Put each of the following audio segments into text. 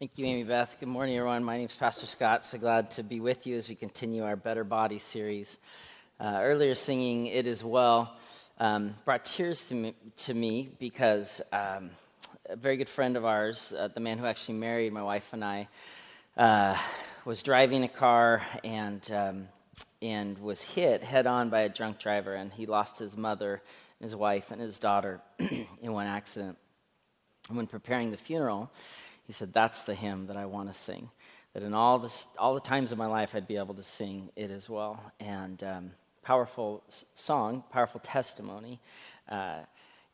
Thank you, Amy Beth. Good morning, everyone. My name is Pastor Scott. So glad to be with you as we continue our Better Body series. Uh, earlier, singing It Is Well um, brought tears to me, to me because um, a very good friend of ours, uh, the man who actually married my wife and I, uh, was driving a car and, um, and was hit head on by a drunk driver, and he lost his mother, his wife, and his daughter in one accident. And when preparing the funeral, he said, That's the hymn that I want to sing. That in all, this, all the times of my life, I'd be able to sing it as well. And um, powerful song, powerful testimony. Uh,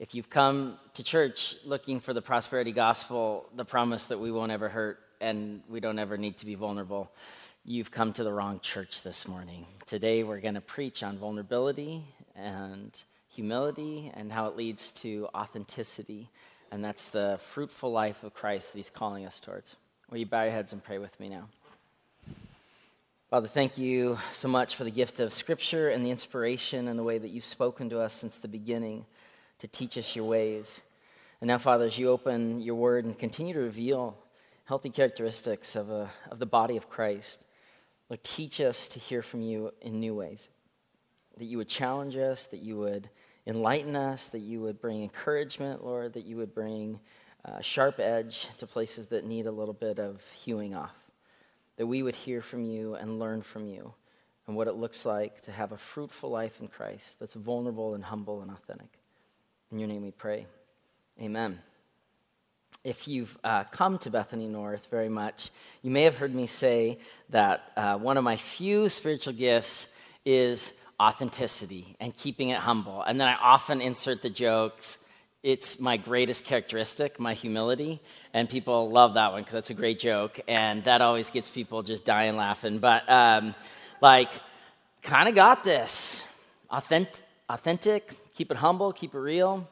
if you've come to church looking for the prosperity gospel, the promise that we won't ever hurt and we don't ever need to be vulnerable, you've come to the wrong church this morning. Today, we're going to preach on vulnerability and humility and how it leads to authenticity and that's the fruitful life of Christ that he's calling us towards. Will you bow your heads and pray with me now? Father, thank you so much for the gift of Scripture and the inspiration and the way that you've spoken to us since the beginning to teach us your ways. And now, Father, as you open your word and continue to reveal healthy characteristics of, a, of the body of Christ, Lord, teach us to hear from you in new ways. That you would challenge us, that you would enlighten us, that you would bring encouragement, Lord, that you would bring a uh, sharp edge to places that need a little bit of hewing off. That we would hear from you and learn from you and what it looks like to have a fruitful life in Christ that's vulnerable and humble and authentic. In your name we pray. Amen. If you've uh, come to Bethany North very much, you may have heard me say that uh, one of my few spiritual gifts is authenticity and keeping it humble. And then I often insert the jokes. It's my greatest characteristic, my humility. And people love that one because that's a great joke. And that always gets people just dying laughing. But, um, like, kind of got this. Authentic, authentic, keep it humble, keep it real,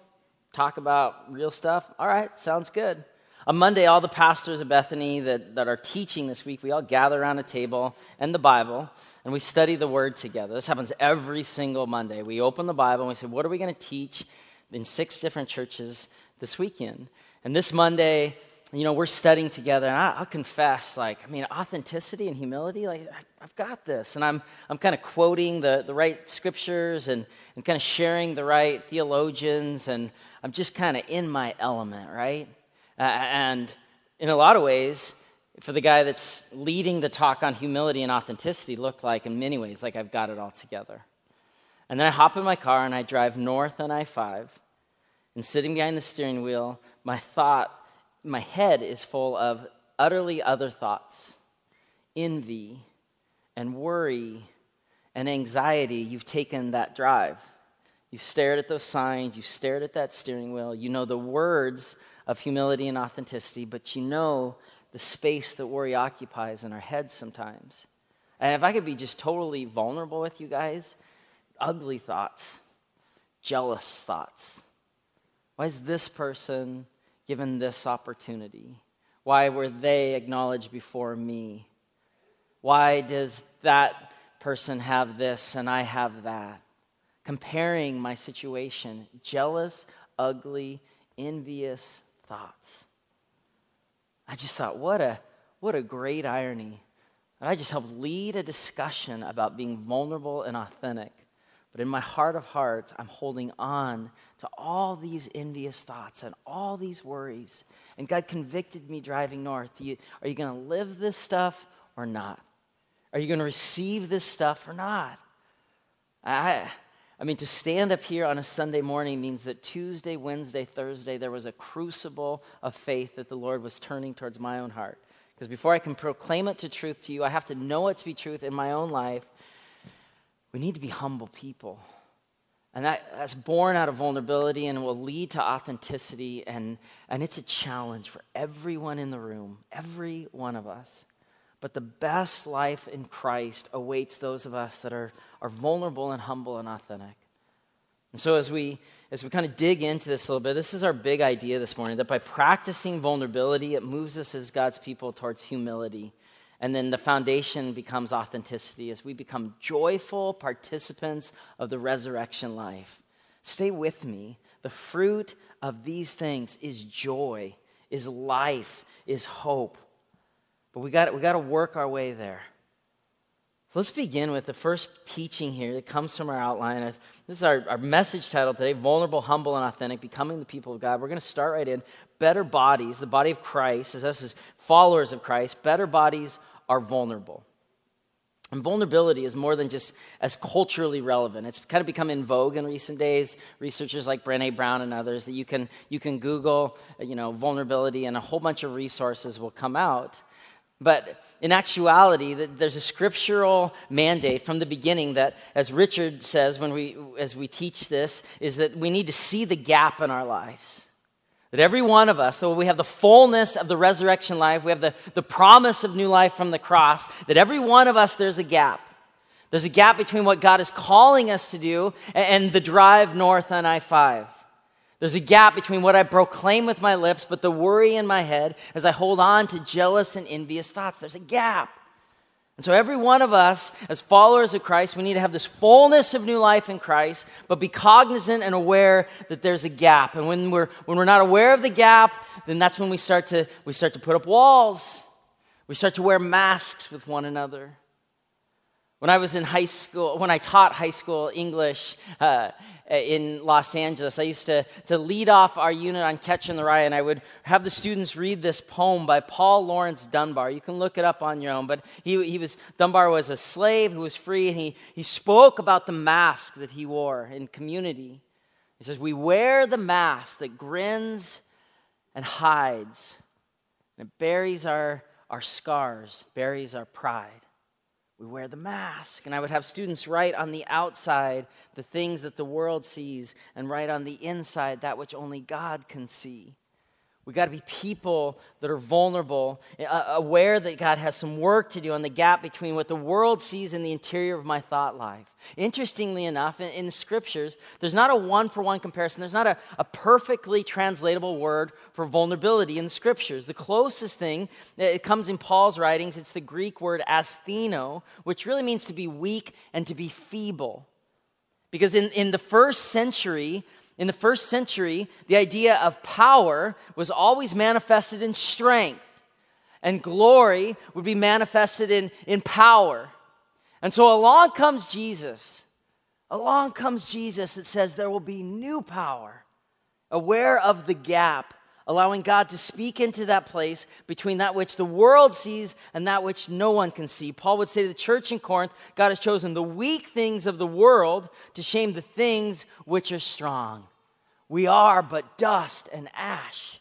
talk about real stuff. All right, sounds good. On Monday, all the pastors of Bethany that, that are teaching this week, we all gather around a table and the Bible and we study the Word together. This happens every single Monday. We open the Bible and we say, What are we going to teach in six different churches this weekend? And this Monday, you know, we're studying together, and I, will confess, like, I mean, authenticity and humility, like, I've got this. And I'm, I'm kind of quoting the, the right scriptures and, and kind of sharing the right theologians, and I'm just kind of in my element, right? Uh, and in a lot of ways, for the guy that's leading the talk on humility and authenticity, look like in many ways like I've got it all together. And then I hop in my car and I drive north on I 5. And sitting behind the steering wheel, my thought, my head is full of utterly other thoughts envy and worry and anxiety. You've taken that drive. You've stared at those signs, you've stared at that steering wheel. You know the words of humility and authenticity, but you know the space that worry occupies in our heads sometimes. And if I could be just totally vulnerable with you guys, ugly thoughts, jealous thoughts. Why is this person given this opportunity? Why were they acknowledged before me? Why does that person have this and I have that? Comparing my situation, jealous, ugly, envious thoughts. I just thought, what a, what a great irony. I just helped lead a discussion about being vulnerable and authentic. But in my heart of hearts, I'm holding on to all these envious thoughts and all these worries. And God convicted me driving north. You, are you going to live this stuff or not? Are you going to receive this stuff or not? I, I mean, to stand up here on a Sunday morning means that Tuesday, Wednesday, Thursday, there was a crucible of faith that the Lord was turning towards my own heart. Because before I can proclaim it to truth to you, I have to know it to be truth in my own life. We need to be humble people. And that, that's born out of vulnerability and will lead to authenticity. And, and it's a challenge for everyone in the room, every one of us. But the best life in Christ awaits those of us that are, are vulnerable and humble and authentic. And so as we as we kind of dig into this a little bit, this is our big idea this morning that by practicing vulnerability, it moves us as God's people towards humility. And then the foundation becomes authenticity as we become joyful participants of the resurrection life. Stay with me. The fruit of these things is joy, is life, is hope. But we got we got to work our way there. So let's begin with the first teaching here that comes from our outline. This is our, our message title today Vulnerable, Humble, and Authentic Becoming the People of God. We're going to start right in. Better bodies, the body of Christ, as us as followers of Christ, better bodies are vulnerable. And vulnerability is more than just as culturally relevant. It's kind of become in vogue in recent days. Researchers like Brene Brown and others that you can you can Google, you know, vulnerability, and a whole bunch of resources will come out. But in actuality, there's a scriptural mandate from the beginning that, as Richard says when we as we teach this, is that we need to see the gap in our lives. That every one of us, though we have the fullness of the resurrection life, we have the, the promise of new life from the cross, that every one of us, there's a gap. There's a gap between what God is calling us to do and, the drive north on I 5. There's a gap between what I proclaim with my lips, but the worry in my head as I hold on to jealous and envious thoughts. There's a gap. And so, every one of us, as followers of Christ, we need to have this fullness of new life in Christ, but be cognizant and aware that there's a gap. And when we're, when we're not aware of the gap, then that's when we start, to, we start to put up walls. We start to wear masks with one another. When I was in high school, when I taught high school English, uh, Uh, in Los Angeles. I used to, to lead off our unit on Catcher in the Rye, and I would have the students read this poem by Paul Laurence Dunbar. You can look it up on your own, but he, he was, Dunbar was a slave who was free, and he, he spoke about the mask that he wore in community. He says, We wear the mask that grins and hides, and it buries our, our scars, buries our pride we wear the mask. And I would have students write on the outside the things that the world sees, and write on the inside that which only God can see. We got to be people that are vulnerable, aware that God has some work to do on the gap between what the world sees in the interior of my thought life. Interestingly enough, in, in the scriptures, there's not a one for one comparison. There's not a, a, perfectly translatable word for vulnerability in the scriptures. The closest thing, uh, it comes in Paul's writings, it's the Greek word astheno, which really means to be weak and to be feeble. Because in, in the first century, in the first century, the idea of power was always manifested in strength, and glory would be manifested in, in power. And so along comes Jesus. Along comes Jesus that says there will be new power, aware of the gap, allowing God to speak into that place between that which the world sees and that which no one can see. Paul would say to the church in Corinth, God has chosen the weak things of the world to shame the things which are strong. We are but dust and ash.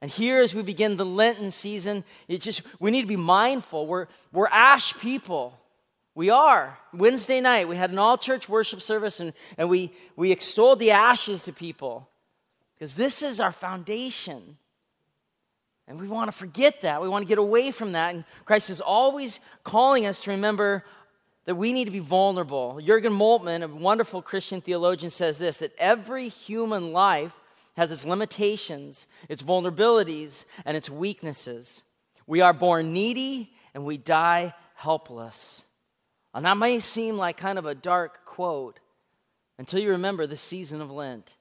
And here, as we begin the Lenten season, it just we need to be mindful. We're, we're ash people. We are. Wednesday night, we had an all church worship service and, and we, we extolled the ashes to people because this is our foundation. And we want to forget that. We want to get away from that. And Christ is always calling us to remember that we need to be vulnerable. Jurgen Moltmann, a wonderful Christian theologian, says this that every human life has its limitations, its vulnerabilities, and its weaknesses. We are born needy and we die helpless. And that may seem like kind of a dark quote until you remember the season of Lent.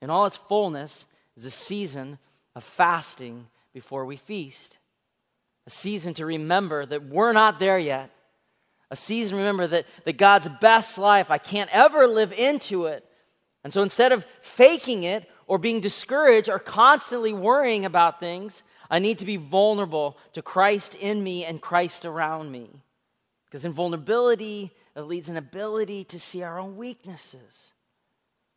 In all its fullness is a season of fasting before we feast, a season to remember that we're not there yet a season, remember, that, that God's best life, I can't ever live into it. And so instead of faking it or being discouraged or constantly worrying about things, I need to be vulnerable to Christ in me and Christ around me. Because in vulnerability, it leads an ability to see our own weaknesses.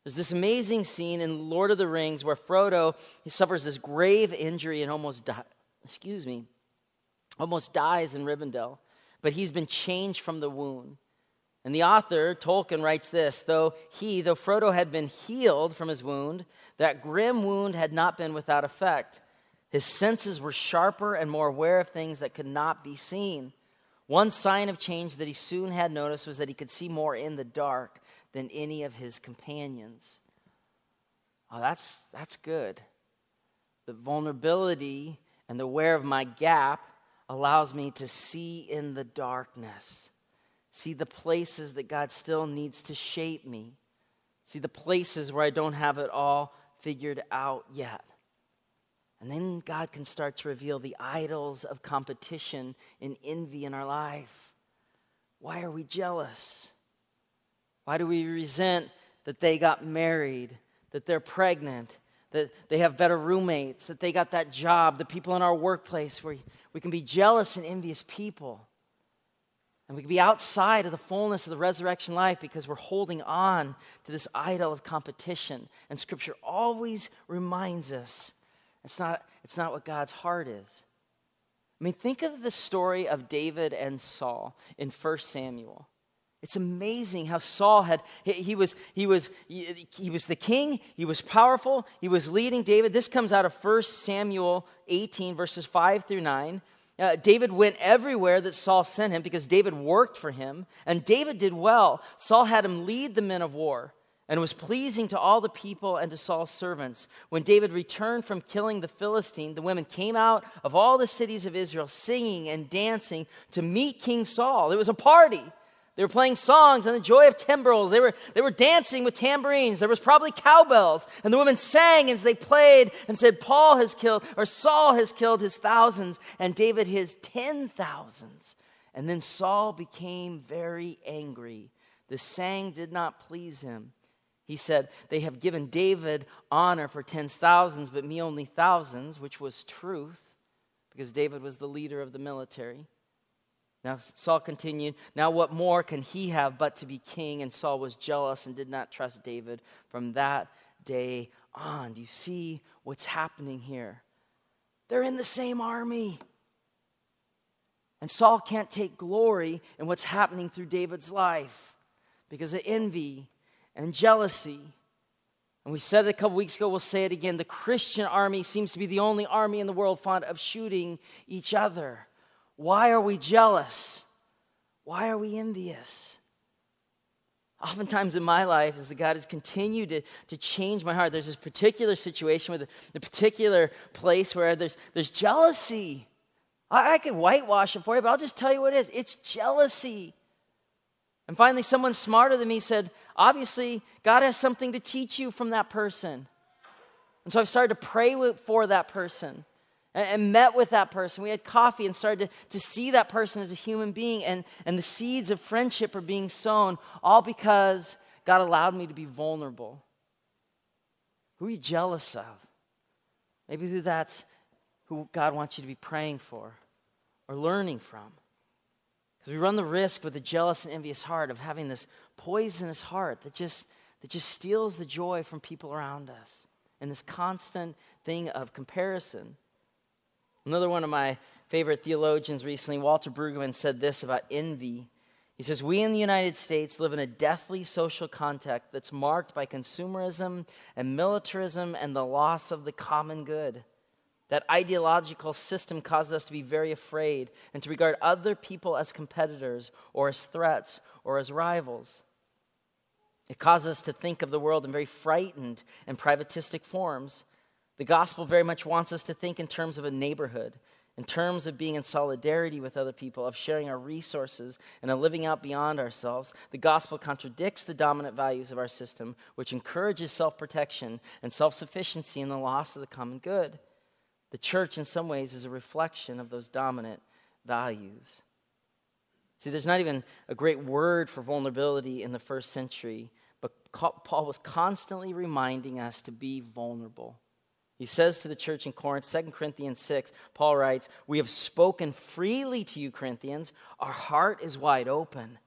There's this amazing scene in Lord of the Rings where Frodo he suffers this grave injury and almost die, excuse me, almost dies in Rivendell but he's been changed from the wound. And the author, Tolkien, writes this though he, though Frodo had been healed from his wound, that grim wound had not been without effect. His senses were sharper and more aware of things that could not be seen. One sign of change that he soon had noticed was that he could see more in the dark than any of his companions. Oh, that's, that's good. The vulnerability and the aware of my gap allows me to see in the darkness, see the places that God still needs to shape me, see the places where I don't have it all figured out yet. And then God can start to reveal the idols of competition and envy in our life. Why are we jealous? Why do we resent that they got married, that they're pregnant, that they have better roommates, that they got that job, the people in our workplace where we can be jealous and envious people? And we can be outside of the fullness of the resurrection life because we're holding on to this idol of competition. And Scripture always reminds us it's not, it's not what God's heart is. I mean, think of the story of David and Saul in 1 Samuel. It's amazing how Saul had, he, he, was, he, was, he, he was the king, he was powerful, he was leading David. This comes out of 1 Samuel 18, verses 5 through 9. Uh, David went everywhere that Saul sent him because David worked for him, and David did well. Saul had him lead the men of war and was pleasing to all the people and to Saul's servants. When David returned from killing the Philistine, the women came out of all the cities of Israel singing and dancing to meet King Saul. It was a party. They were playing songs and the joy of timbrels. They were, they were dancing with tambourines. There was probably cowbells. And the women sang as they played and said, Paul has killed, or Saul has killed his thousands, and David his ten thousands. And then Saul became very angry. The saying did not please him. He said, They have given David honor for tens thousands, but me only thousands, which was truth, because David was the leader of the military. Now Saul continued, Now what more can he have but to be king? And Saul was jealous and did not trust David from that day on. Do you see what's happening here? They're in the same army. And Saul can't take glory in what's happening through David's life because of envy and jealousy. And we said it a couple weeks ago, we'll say it again. The Christian army seems to be the only army in the world fond of shooting each other. Why are we jealous? Why are we envious? Oftentimes in my life, as the God has continued to, to change my heart, there's this particular situation with a, a particular place where there's, there's jealousy. I, I could whitewash it for you, but I'll just tell you what it is it's jealousy. And finally, someone smarter than me said, obviously, God has something to teach you from that person. And so I've started to pray for that person and, met with that person. We had coffee and started to, to see that person as a human being, and, and the seeds of friendship are being sown, all because God allowed me to be vulnerable. Who are you jealous of? Maybe who that's who God wants you to be praying for or learning from. Because we run the risk with a jealous and envious heart of having this poisonous heart that just, that just steals the joy from people around us and this constant thing of comparison. Another one of my favorite theologians recently, Walter Brueggemann, said this about envy. He says, We in the United States live in a deathly social context that's marked by consumerism and militarism and the loss of the common good. That ideological system causes us to be very afraid and to regard other people as competitors or as threats or as rivals. It causes us to think of the world in very frightened and privatistic forms. The gospel very much wants us to think in terms of a neighborhood, in terms of being in solidarity with other people, of sharing our resources, and of living out beyond ourselves. The gospel contradicts the dominant values of our system, which encourages self protection and self sufficiency in the loss of the common good. The church, in some ways, is a reflection of those dominant values. See, there's not even a great word for vulnerability in the first century, but Paul was constantly reminding us to be vulnerable. He says to the church in Corinth, 2 Corinthians 6, Paul writes, We have spoken freely to you, Corinthians. Our heart is wide open.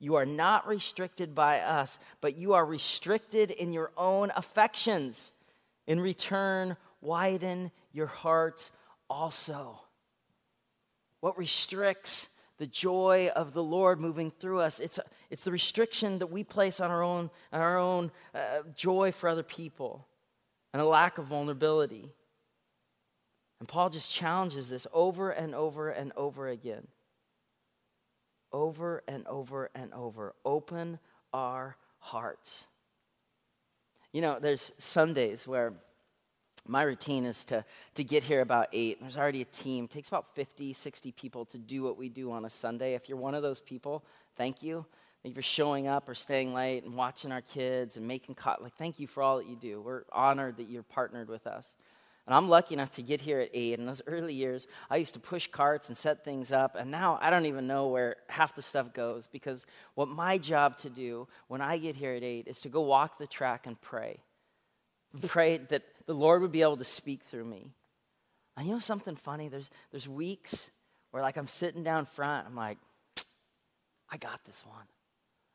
You are not restricted by us, but you are restricted in your own affections. In return, widen your heart also. What restricts the joy of the Lord moving through us? It's, it's the restriction that we place on our own, our own uh, joy for other people and a lack of vulnerability. And Paul just challenges this over and over and over again. Over and over and over. Open our hearts. You know, there's Sundays where my routine is to, to get here about 8. There's already a team. It takes about 50, 60 people to do what we do on a Sunday. If you're one of those people, thank you. Thank you for showing up or staying late and watching our kids and making co- like thank you for all that you do. We're honored that you're partnered with us. And I'm lucky enough to get here at 8. In those early years, I used to push carts and set things up. And now I don't even know where half the stuff goes because what my job to do when I get here at 8 is to go walk the track and pray. Pray that the Lord would be able to speak through me. And you know something funny? There's, there's weeks where, like, I'm sitting down front. I'm like, I got this one.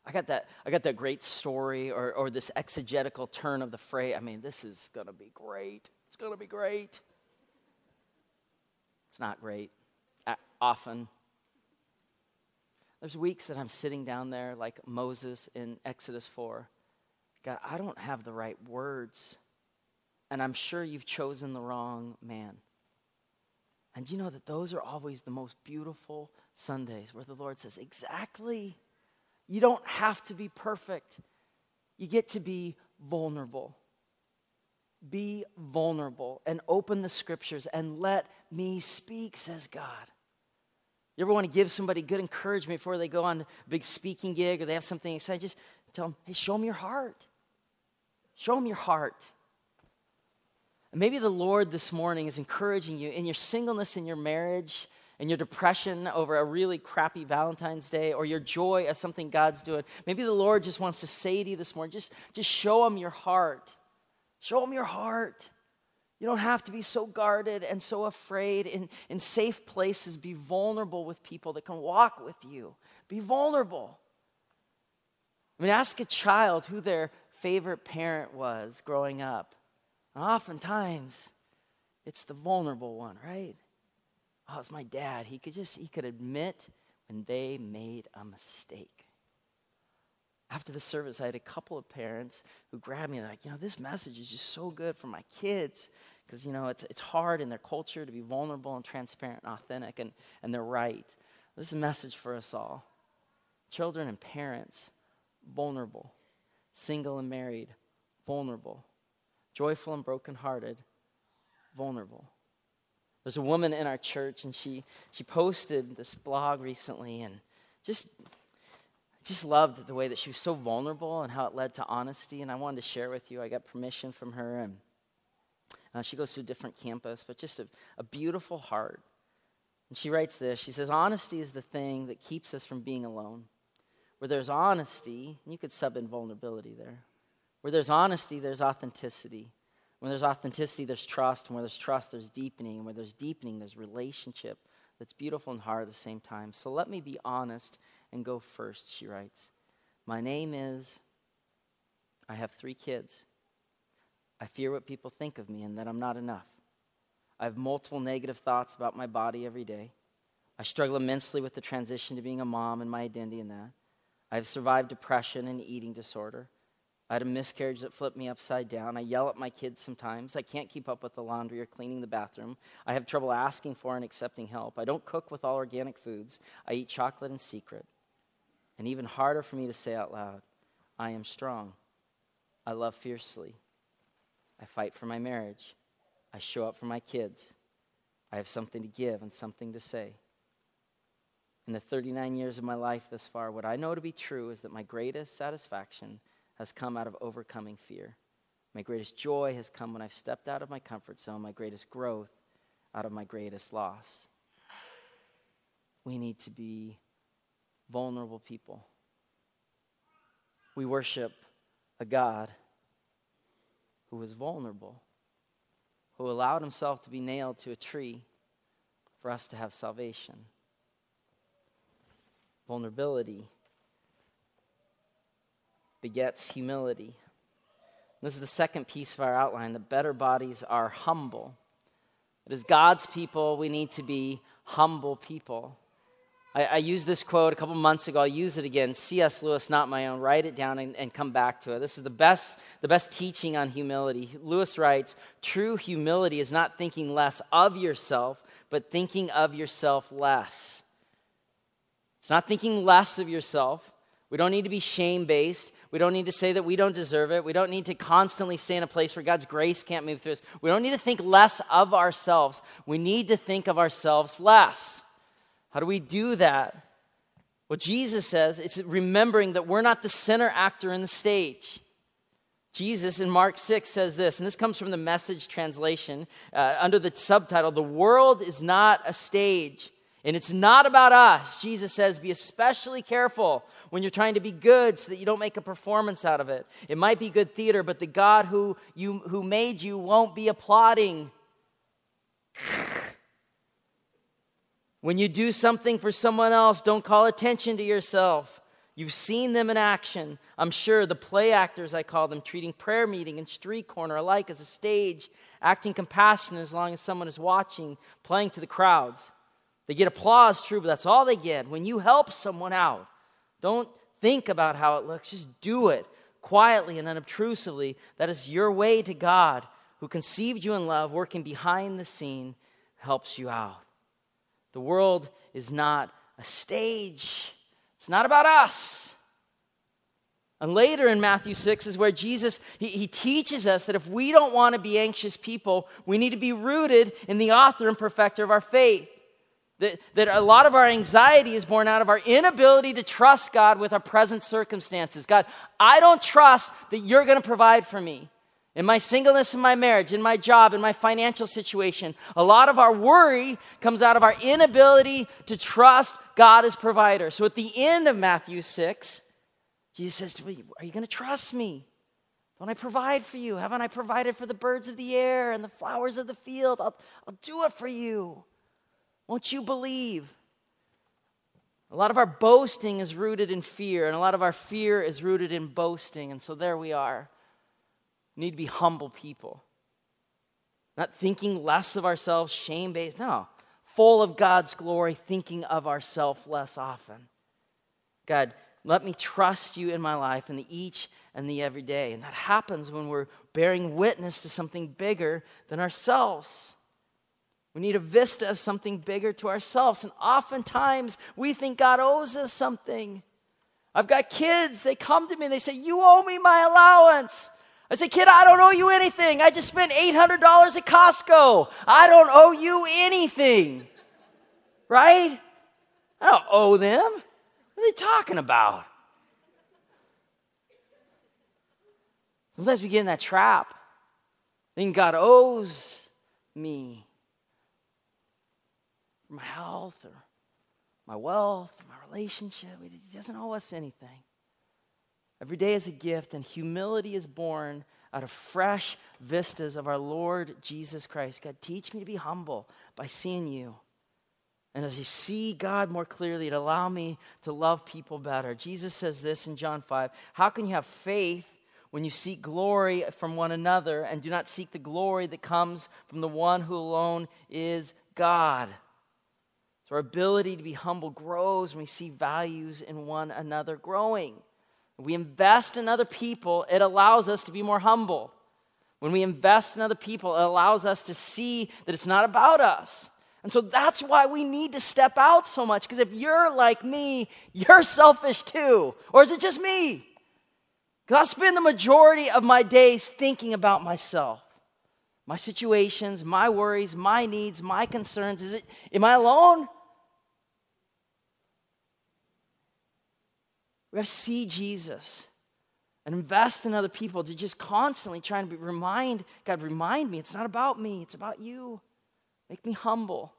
I got that, I got that great story or, or this exegetical turn of the phrase. I mean, this is going to be great. It's going to be great. It's not great. Uh, often. There's weeks that I'm sitting down there like Moses in Exodus 4. God, I don't have the right words. And I'm sure you've chosen the wrong man. And you know that those are always the most beautiful Sundays where the Lord says, Exactly. You don't have to be perfect, you get to be vulnerable. Be vulnerable and open the scriptures and let me speak, says God. You ever want to give somebody good encouragement before they go on a big speaking gig or they have something exciting? Just tell them, hey, show them your heart. Show them your heart. And maybe the Lord this morning is encouraging you in your singleness in your marriage and your depression over a really crappy Valentine's Day or your joy of something God's doing. Maybe the Lord just wants to say to you this morning, just, just show him your heart. Show him your heart. You don't have to be so guarded and so afraid. In, in safe places, be vulnerable with people that can walk with you. Be vulnerable. I mean, ask a child who their favorite parent was growing up. And oftentimes, it's the vulnerable one, right? Oh, it's my dad. He could just, he could admit when they made a mistake. After the service, I had a couple of parents who grabbed me like, you know, this message is just so good for my kids because, you know, it's, it's hard in their culture to be vulnerable and transparent and authentic, and, and they're right. This is a message for us all. Children and parents, vulnerable. Single and married, vulnerable. Joyful and brokenhearted, vulnerable. There's a woman in our church, and she, she posted this blog recently, and just just loved the way that she was so vulnerable and how it led to honesty. And I wanted to share with you. I got permission from her, and uh, she goes to a different campus, but just a, a beautiful heart. And she writes this She says, Honesty is the thing that keeps us from being alone. Where there's honesty, and you could sub in vulnerability there. Where there's honesty, there's authenticity. When there's authenticity, there's trust. And where there's trust, there's deepening. And where there's deepening, there's relationship that's beautiful and hard at the same time. So let me be honest and go first, she writes. My name is, I have three kids. I fear what people think of me and that I'm not enough. I have multiple negative thoughts about my body every day. I struggle immensely with the transition to being a mom and my identity in that. I have survived depression and eating disorder. I had a miscarriage that flipped me upside down. I yell at my kids sometimes. I can't keep up with the laundry or cleaning the bathroom. I have trouble asking for and accepting help. I don't cook with all organic foods. I eat chocolate in secret. And even harder for me to say out loud, I am strong. I love fiercely. I fight for my marriage. I show up for my kids. I have something to give and something to say. In the 39 years of my life thus far, what I know to be true is that my greatest satisfaction has come out of overcoming fear. My greatest joy has come when I've stepped out of my comfort zone, my greatest growth out of my greatest loss. We need to be vulnerable people. We worship a God who was vulnerable, who allowed himself to be nailed to a tree for us to have salvation. Vulnerability begets humility. This is the second piece of our outline. The better bodies are humble. It is God's people, we need to be humble people. I, I used this quote a couple months ago. I'll use it again. C.S. Lewis, not my own. Write it down and, and come back to it. This is the best, the best teaching on humility. Lewis writes True humility is not thinking less of yourself, but thinking of yourself less. It's not thinking less of yourself. We don't need to be shame based. We don't need to say that we don't deserve it. We don't need to constantly stay in a place where God's grace can't move through us. We don't need to think less of ourselves. We need to think of ourselves less. How do we do that? Well, Jesus says it's remembering that we're not the center actor in the stage. Jesus in Mark 6 says this, and this comes from the message translation uh, under the subtitle, The World is Not a Stage. And it's not about us. Jesus says, be especially careful when you're trying to be good so that you don't make a performance out of it. It might be good theater, but the God who, you, who made you won't be applauding. when you do something for someone else, don't call attention to yourself. You've seen them in action. I'm sure the play actors, I call them, treating prayer meeting and street corner alike as a stage, acting compassionate as long as someone is watching, playing to the crowds. They get applause, true, but that's all they get. When you help someone out, don't think about how it looks, just do it quietly and unobtrusively. That is your way to God, who conceived you in love, working behind the scene, helps you out. The world is not a stage, it's not about us. And later in Matthew 6 is where Jesus, he, he, teaches us that if we don't want to be anxious people, we need to be rooted in the author and perfecter of our faith. That, that a lot of our anxiety is born out of our inability to trust God with our present circumstances. God, I don't trust that you're going to provide for me. In my singleness, in my marriage, in my job, in my financial situation, a lot of our worry comes out of our inability to trust God as provider. So at the end of Matthew 6, Jesus says, Are you going to trust me? Don't I provide for you? Haven't I provided for the birds of the air and the flowers of the field? I'll, I'll do it for you. Won't you believe? A lot of our boasting is rooted in fear, and a lot of our fear is rooted in boasting. And so there we are. We need to be humble people. Not thinking less of ourselves, shame based. No. Full of God's glory, thinking of ourselves less often. God, let me trust you in my life in the each and the everyday. And that happens when we're bearing witness to something bigger than ourselves. We need a vista of something bigger to ourselves. And oftentimes we think God owes us something. I've got kids, they come to me and they say, You owe me my allowance. I say, Kid, I don't owe you anything. I just spent $800 at Costco. I don't owe you anything. Right? I don't owe them. What are they talking about? Sometimes we get in that trap. Thinking God owes me my health or my wealth or my relationship. He doesn't owe us anything. Every day is a gift, and humility is born out of fresh vistas of our Lord Jesus Christ. God, teach me to be humble by seeing you. And as you see God more clearly, it allow me to love people better. Jesus says this in John 5 How can you have faith when you seek glory from one another and do not seek the glory that comes from the one who alone is God? So our ability to be humble grows when we see values in one another growing. When we invest in other people, it allows us to be more humble. When we invest in other people, it allows us to see that it's not about us. And so that's why we need to step out so much. Because if you're like me, you're selfish too. Or is it just me? Because I spend the majority of my days thinking about myself, my situations, my worries, my needs, my concerns. Is it, am I alone? We got to see Jesus and invest in other people to just constantly try and be, remind God, remind me, it's not about me, it's about you. Make me humble.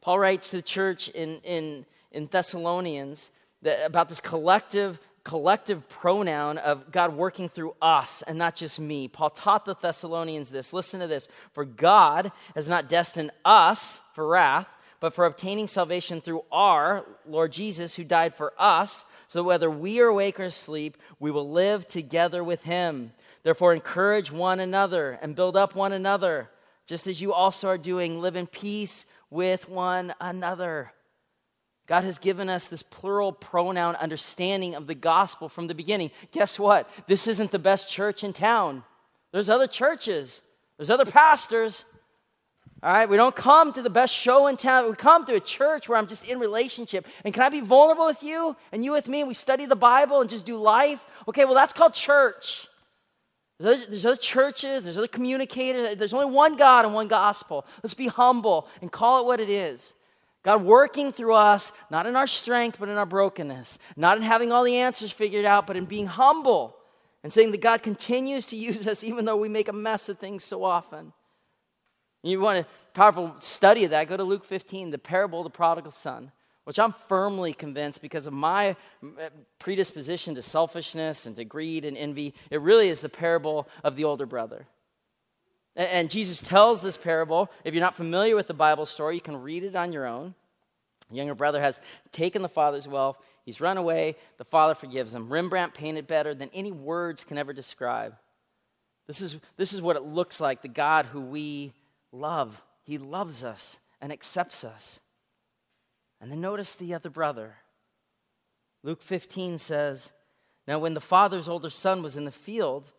Paul writes to the church in, in, in Thessalonians that, about this collective collective pronoun of God working through us and not just me. Paul taught the Thessalonians this. Listen to this. For God has not destined us for wrath, but for obtaining salvation through our Lord Jesus, who died for us, so that whether we are awake or asleep, we will live together with him. Therefore, encourage one another and build up one another, just as you also are doing. Live in peace with one another. God has given us this plural pronoun understanding of the gospel from the beginning. Guess what? This isn't the best church in town. There's other churches, there's other pastors, all right, we don't come to the best show in town. We come to a church where I'm just in relationship. And can I be vulnerable with you and you with me? And we study the Bible and just do life. Okay, well, that's called church. There's other, there's other churches, there's other communicators. There's only one God and one gospel. Let's be humble and call it what it is. God working through us, not in our strength, but in our brokenness. Not in having all the answers figured out, but in being humble and saying that God continues to use us even though we make a mess of things so often. You want a powerful study of that, go to Luke 15, the parable of the prodigal son, which I'm firmly convinced because of my uh, predisposition to selfishness and to greed and envy, it really is the parable of the older brother. And Jesus tells this parable. If you're not familiar with the Bible story, you can read it on your own. The younger brother has taken the father's wealth. He's run away. The father forgives him. Rembrandt painted better than any words can ever describe. This is, this is what it looks like the God who we love. He loves us and accepts us. And then notice the other brother. Luke 15 says, Now, when the father's older son was in the field,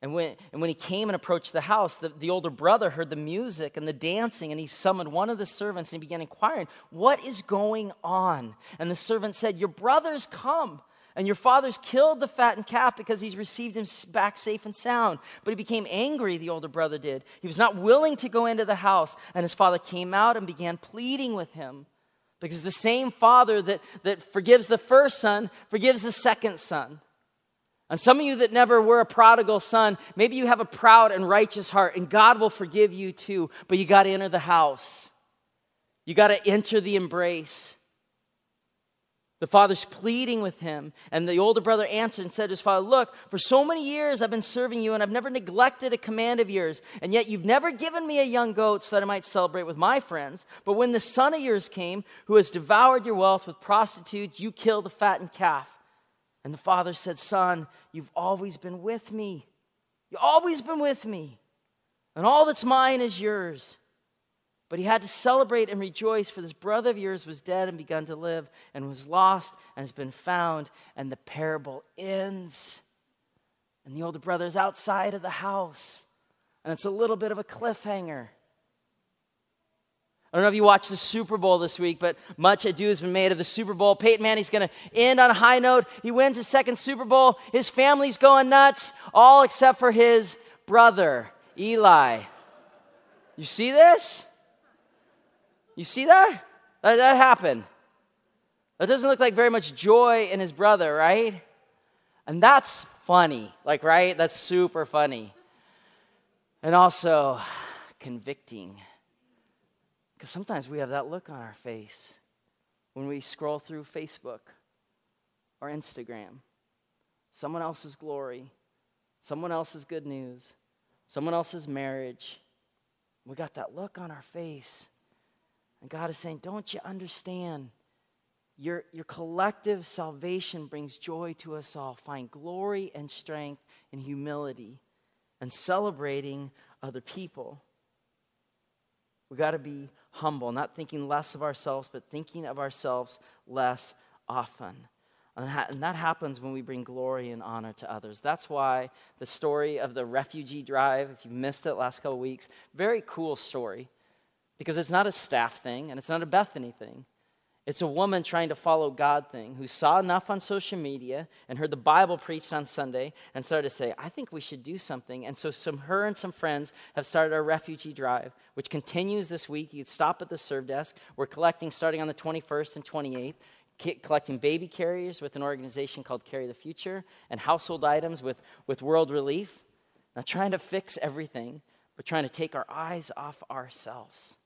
and when, and when he came and approached the house, the, the older brother heard the music and the dancing, and he summoned one of the servants and began inquiring, What is going on? And the servant said, Your brother's come, and your father's killed the fattened calf because he's received him back safe and sound. But he became angry, the older brother did. He was not willing to go into the house, and his father came out and began pleading with him. Because the same father that, that forgives the first son forgives the second son. And some of you that never were a prodigal son, maybe you have a proud and righteous heart, and God will forgive you too, but you got to enter the house. You got to enter the embrace. The father's pleading with him, and the older brother answered and said to his father, Look, for so many years I've been serving you, and I've never neglected a command of yours, and yet you've never given me a young goat so that I might celebrate with my friends. But when the son of yours came, who has devoured your wealth with prostitutes, you killed the fattened calf. And the father said, Son, you've always been with me. You've always been with me. And all that's mine is yours. But he had to celebrate and rejoice, for this brother of yours was dead and begun to live, and was lost and has been found. And the parable ends. And the older brother is outside of the house. And it's a little bit of a cliffhanger. I don't know if you watched the Super Bowl this week, but much ado has been made of the Super Bowl. Peyton Manning's going to end on a high note. He wins his second Super Bowl. His family's going nuts, all except for his brother, Eli. You see this? You see that? That, that happened. That doesn't look like very much joy in his brother, right? And that's funny. Like, right? That's super funny. And also convicting. Because sometimes we have that look on our face when we scroll through Facebook or Instagram. Someone else's glory, someone else's good news, someone else's marriage. We got that look on our face. And God is saying, Don't you understand? Your, your collective salvation brings joy to us all. Find glory and strength in humility and celebrating other people. We got to be humble, not thinking less of ourselves, but thinking of ourselves less often. And that, and happens when we bring glory and honor to others. That's why the story of the refugee drive, if you've missed it last couple weeks, very cool story. Because it's not a staff thing and it's not a Bethany thing. It's a woman trying to follow God thing who saw enough on social media and heard the Bible preached on Sunday and started to say, I think we should do something. And so some her and some friends have started our refugee drive, which continues this week. You stop at the serve desk. We're collecting starting on the 21st and 28th, collecting baby carriers with an organization called Carry the Future and household items with, with World Relief. Not trying to fix everything, but trying to take our eyes off ourselves.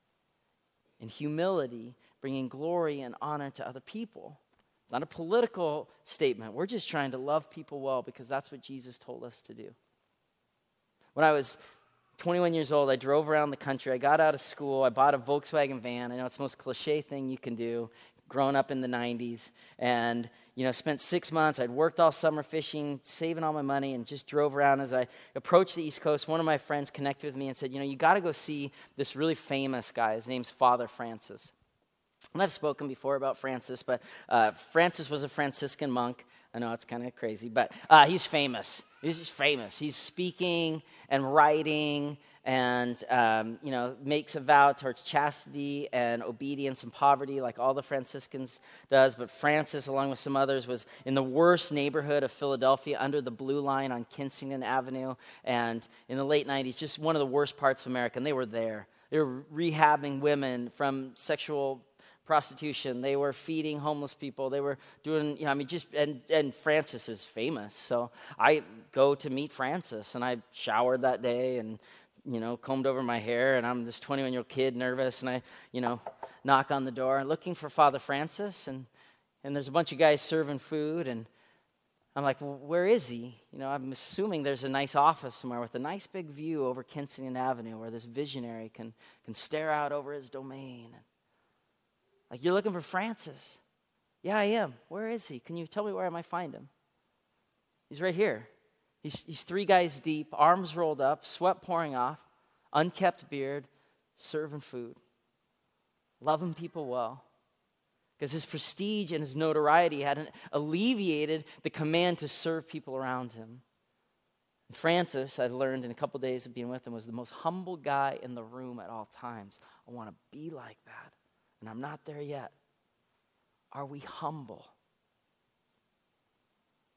In humility, bringing glory and honor to other people. Not a political statement. We're just trying to love people well because that's what Jesus told us to do. When I was 21 years old, I drove around the country. I got out of school. I bought a Volkswagen van. I know it's the most cliche thing you can do, growing up in the 90s. And, you know, spent six months. I'd worked all summer fishing, saving all my money, and just drove around. As I approached the East Coast, one of my friends connected with me and said, You know, you got to go see this really famous guy. His name's Father Francis. And I've spoken before about Francis, but uh, Francis was a Franciscan monk. I know it's kind of crazy, but uh, he's famous. He's famous. He's speaking and writing and, um, you know, makes a vow towards chastity and obedience and poverty like all the Franciscans does. But Francis, along with some others, was in the worst neighborhood of Philadelphia under the blue line on Kensington Avenue. And in the late 90s, just one of the worst parts of America. And they were there. They were rehabbing women from sexual prostitution. They were feeding homeless people. They were doing, you know, I mean, just, and, and Francis is famous. So I go to meet Francis and I showered that day and, you know, combed over my hair and I'm this 21 year old kid nervous and I, you know, knock on the door looking for Father Francis and, and there's a bunch of guys serving food and I'm like, well, where is he? You know, I'm assuming there's a nice office somewhere with a nice big view over Kensington Avenue where this visionary can, can stare out over his domain. Like, you're looking for Francis. Yeah, I am. Where is he? Can you tell me where I might find him? He's right here. He's, he's three guys deep, arms rolled up, sweat pouring off, unkept beard, serving food, loving people well. Because his prestige and his notoriety hadn't alleviated the command to serve people around him. And Francis, I learned in a couple days of being with him, was the most humble guy in the room at all times. I want to be like that and I'm not there yet. Are we humble?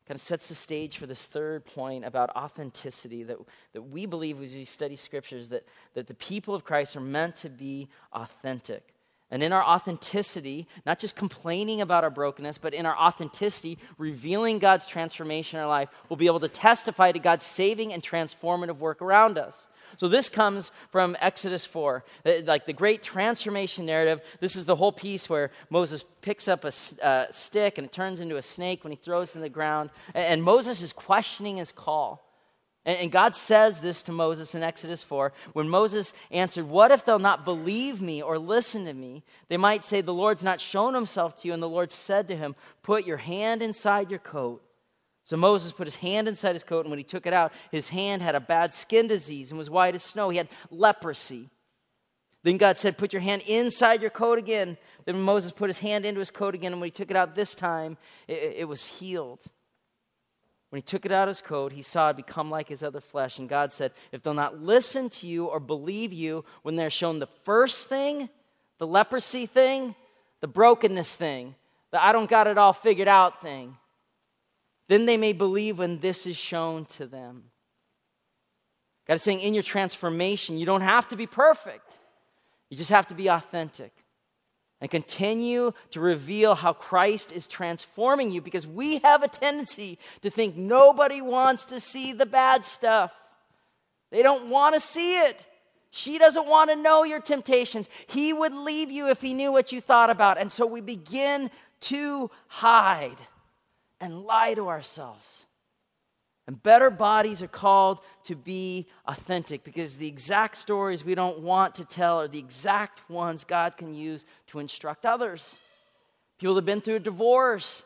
Kind of sets the stage for this third point about authenticity that, that we believe as we study scriptures that, that the people of Christ are meant to be authentic. And in our authenticity, not just complaining about our brokenness, but in our authenticity, revealing God's transformation in our life, we'll be able to testify to God's saving and transformative work around us. So this comes from Exodus 4, uh, like the great transformation narrative. This is the whole piece where Moses picks up a uh, stick and it turns into a snake when he throws it in the ground. And Moses is questioning his call. And God says this to Moses in Exodus 4 when Moses answered, What if they'll not believe me or listen to me? They might say, The Lord's not shown himself to you. And the Lord said to him, Put your hand inside your coat. So Moses put his hand inside his coat, and when he took it out, his hand had a bad skin disease and was white as snow. He had leprosy. Then God said, Put your hand inside your coat again. Then Moses put his hand into his coat again, and when he took it out this time, it, it was healed. When he took it out of his coat, he saw it become like his other flesh. And God said, If they'll not listen to you or believe you when they're shown the first thing, the leprosy thing, the brokenness thing, the I don't got it all figured out thing, then they may believe when this is shown to them. God is saying, in your transformation, you don't have to be perfect, you just have to be authentic and continue to reveal how Christ is transforming you because we have a tendency to think nobody wants to see the bad stuff. They don't want to see it. She doesn't want to know your temptations. He would leave you if he knew what you thought about. And so we begin to hide and lie to ourselves. And better bodies are called to be authentic because the exact stories we don't want to tell are the exact ones God can use to instruct others. People have been through a divorce.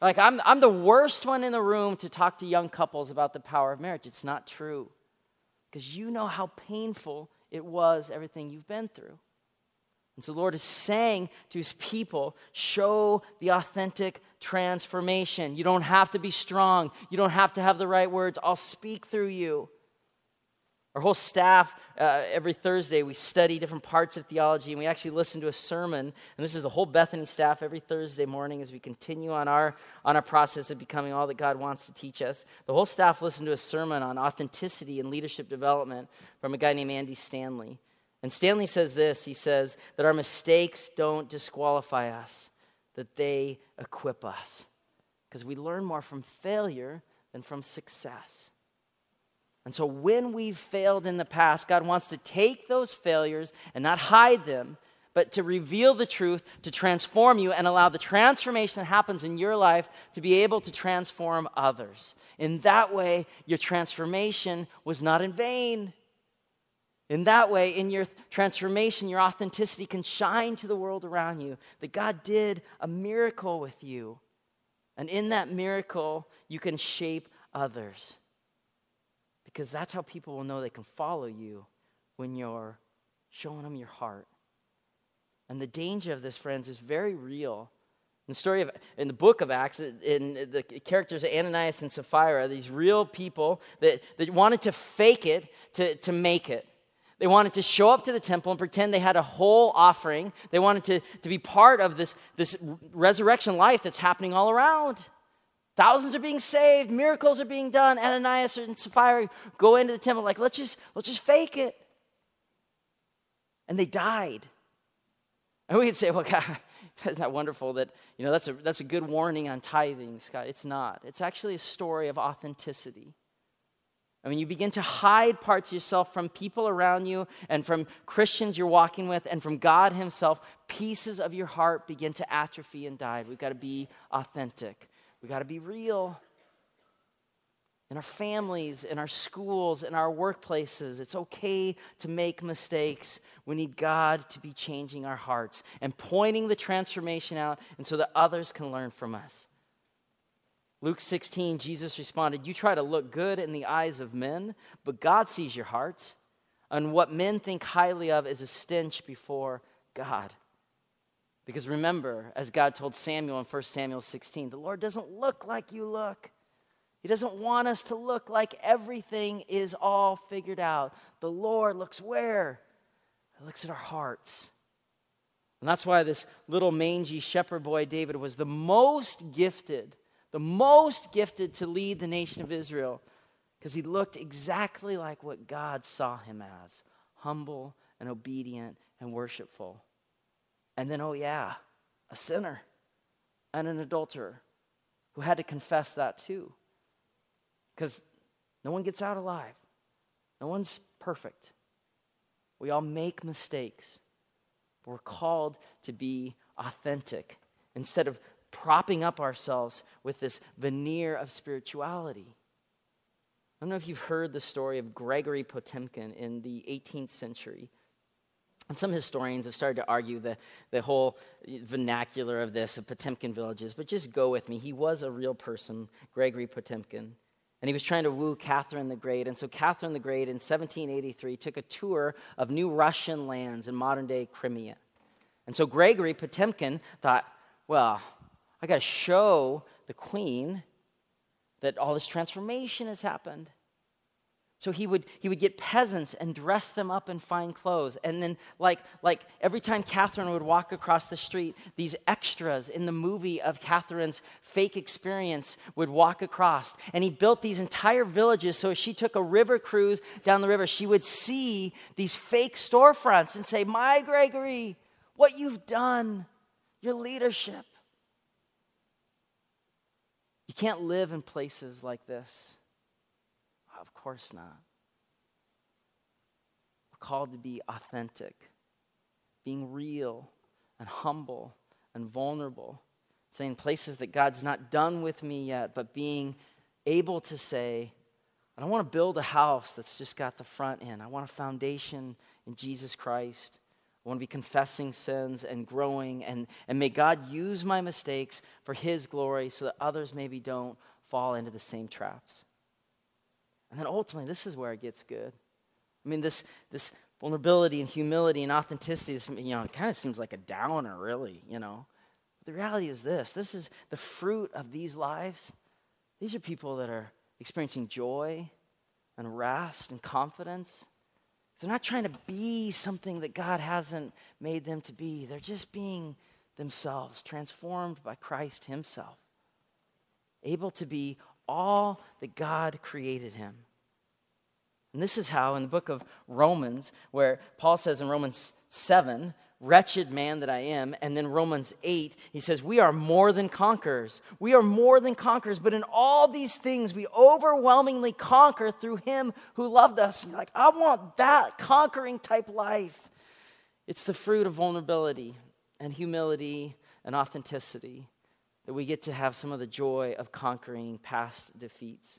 Like, I'm, I'm the worst one in the room to talk to young couples about the power of marriage. It's not true because you know how painful it was, everything you've been through. And so, Lord is saying to his people, show the authentic transformation. You don't have to be strong, you don't have to have the right words. I'll speak through you. Our whole staff, uh, every Thursday, we study different parts of theology and we actually listen to a sermon. And this is the whole Bethany staff every Thursday morning as we continue on our, on our process of becoming all that God wants to teach us. The whole staff listened to a sermon on authenticity and leadership development from a guy named Andy Stanley. And Stanley says this he says that our mistakes don't disqualify us, that they equip us. Because we learn more from failure than from success. And so when we've failed in the past, God wants to take those failures and not hide them, but to reveal the truth, to transform you, and allow the transformation that happens in your life to be able to transform others. In that way, your transformation was not in vain. In that way, in your transformation, your authenticity can shine to the world around you that God did a miracle with you. And in that miracle, you can shape others. Because that's how people will know they can follow you when you're showing them your heart. And the danger of this, friends, is very real. In the story of, in the book of Acts, in the characters of Ananias and Sapphira, these real people that, that wanted to fake it to, to make it. They wanted to show up to the temple and pretend they had a whole offering. They wanted to, to be part of this, this resurrection life that's happening all around. Thousands are being saved, miracles are being done. Ananias and Sapphira go into the temple like, let's just, let's just fake it. And they died. And we could say, well, God, isn't that wonderful that, you know, that's a, that's a good warning on tithing, Scott. It's not. It's actually a story of authenticity. I mean, you begin to hide parts of yourself from people around you and from Christians you're walking with and from God Himself. Pieces of your heart begin to atrophy and die. We've got to be authentic, we've got to be real in our families, in our schools, in our workplaces. It's okay to make mistakes. We need God to be changing our hearts and pointing the transformation out, and so that others can learn from us. Luke 16, Jesus responded, You try to look good in the eyes of men, but God sees your hearts. And what men think highly of is a stench before God. Because remember, as God told Samuel in 1 Samuel 16, the Lord doesn't look like you look. He doesn't want us to look like everything is all figured out. The Lord looks where? He looks at our hearts. And that's why this little mangy shepherd boy, David, was the most gifted, the most gifted to lead the nation of Israel, because he looked exactly like what God saw him as humble and obedient and worshipful. And then, oh, yeah, a sinner and an adulterer who had to confess that too. Because no one gets out alive, no one's perfect. We all make mistakes. We're called to be authentic instead of propping up ourselves with this veneer of spirituality. I don't know if you've heard the story of Gregory Potemkin in the 18th century. And some historians have started to argue the, the whole vernacular of this, of Potemkin villages, but just go with me. He was a real person, Gregory Potemkin. And he was trying to woo Catherine the Great. And so Catherine the Great in 1783 took a tour of new Russian lands in modern day Crimea. And so Gregory Potemkin thought, well, I got to show the queen that all this transformation has happened. So he would, he would get peasants and dress them up in fine clothes. And then, like, like every time Catherine would walk across the street, these extras in the movie of Catherine's fake experience would walk across. And he built these entire villages so if she took a river cruise down the river, she would see these fake storefronts and say, My Gregory, what you've done, your leadership. Can't live in places like this. Of course not. We're called to be authentic, being real and humble and vulnerable, saying places that God's not done with me yet, but being able to say, I don't want to build a house that's just got the front end. I want a foundation in Jesus Christ. I want to be confessing sins and growing, and, and may God use my mistakes for His glory so that others maybe don't fall into the same traps. And then ultimately, this is where it gets good. I mean, this, this vulnerability and humility and authenticity, this, you know, it kind of seems like a downer, really, you know. But the reality is this this is the fruit of these lives. These are people that are experiencing joy and rest and confidence. They're not trying to be something that God hasn't made them to be. They're just being themselves, transformed by Christ Himself, able to be all that God created him. And this is how, in the book of Romans, where Paul says in Romans 7, wretched man that I am, and then Romans 8, he says, We are more than conquerors. We are more than conquerors, but in all these things we overwhelmingly conquer through him who loved us. And you're like, I want that conquering type life. It's the fruit of vulnerability and humility and authenticity that we get to have some of the joy of conquering past defeats.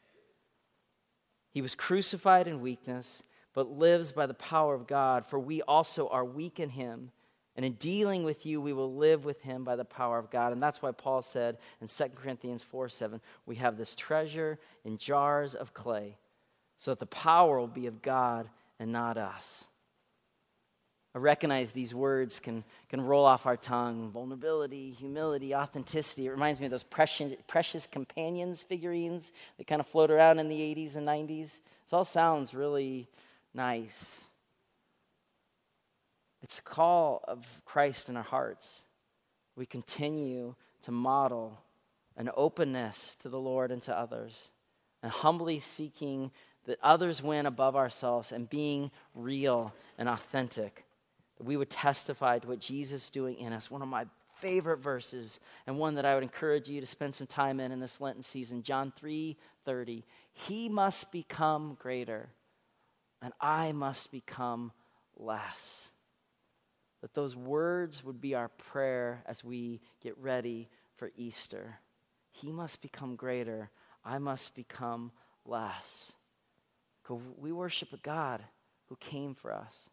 He was crucified in weakness, but lives by the power of God, for we also are weak in him. And in dealing with you, we will live with him by the power of God. And that's why Paul said in 2 Corinthians 4 7, we have this treasure in jars of clay, so that the power will be of God and not us. I recognize these words can, can roll off our tongue vulnerability, humility, authenticity. It reminds me of those precious, precious companions figurines that kind of float around in the 80s and 90s. This all sounds really nice. It's the call of Christ in our hearts. We continue to model an openness to the Lord and to others, and humbly seeking that others win above ourselves and being real and authentic we would testify to what Jesus is doing in us. One of my favorite verses and one that I would encourage you to spend some time in in this Lenten season, John 3:30. He must become greater and I must become less. That those words would be our prayer as we get ready for Easter. He must become greater, I must become less. We worship a God who came for us.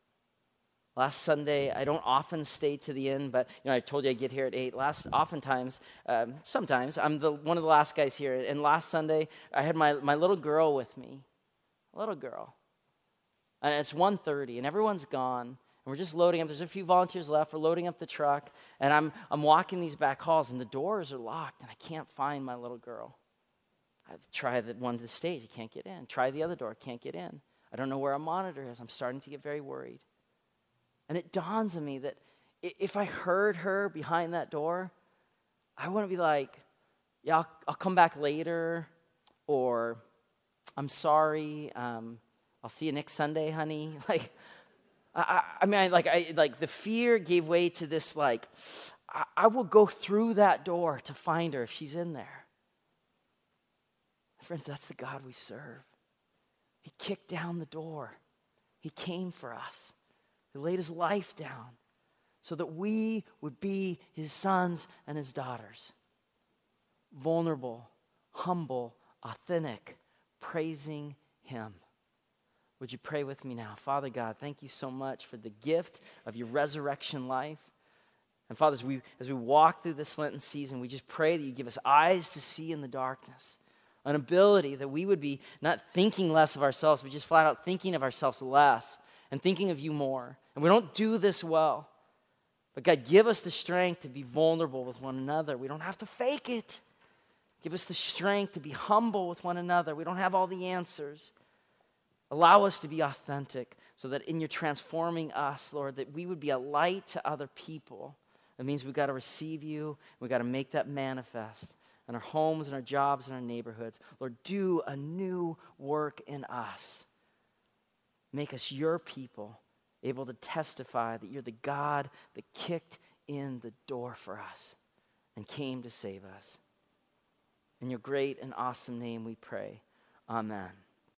Last Sunday, I don't often stay to the end, but you know, I told you I get here at eight. Last, oftentimes, um, sometimes I'm the one of the last guys here. And last Sunday, I had my, my little girl with me, little girl, and it's 1.30, and everyone's gone, and we're just loading up. There's a few volunteers left. We're loading up the truck, and I'm I'm walking these back halls, and the doors are locked, and I can't find my little girl. I've tried the one to the stage, I can't get in. Try the other door, can't get in. I don't know where a monitor is. I'm starting to get very worried. And it dawns on me that if I heard her behind that door, I wouldn't be like, yeah, I'll, I'll come back later, or I'm sorry, um, I'll see you next Sunday, honey. Like, I, I mean, I, like, I, like the fear gave way to this, like, I, I will go through that door to find her if she's in there. Friends, that's the God we serve. He kicked down the door, He came for us. He laid his life down so that we would be his sons and his daughters. Vulnerable, humble, authentic, praising him. Would you pray with me now? Father God, thank you so much for the gift of your resurrection life. And Father, as we, as we walk through this Lenten season, we just pray that you give us eyes to see in the darkness, an ability that we would be not thinking less of ourselves, but just flat out thinking of ourselves less and thinking of you more. And we don't do this well. But God, give us the strength to be vulnerable with one another. We don't have to fake it. Give us the strength to be humble with one another. We don't have all the answers. Allow us to be authentic so that in your transforming us, Lord, that we would be a light to other people. That means we've got to receive you. We've got to make that manifest in our homes and our jobs and our neighborhoods. Lord, do a new work in us. Make us your people, able to testify that you're the God that kicked in the door for us and came to save us. In your great and awesome name we pray. Amen.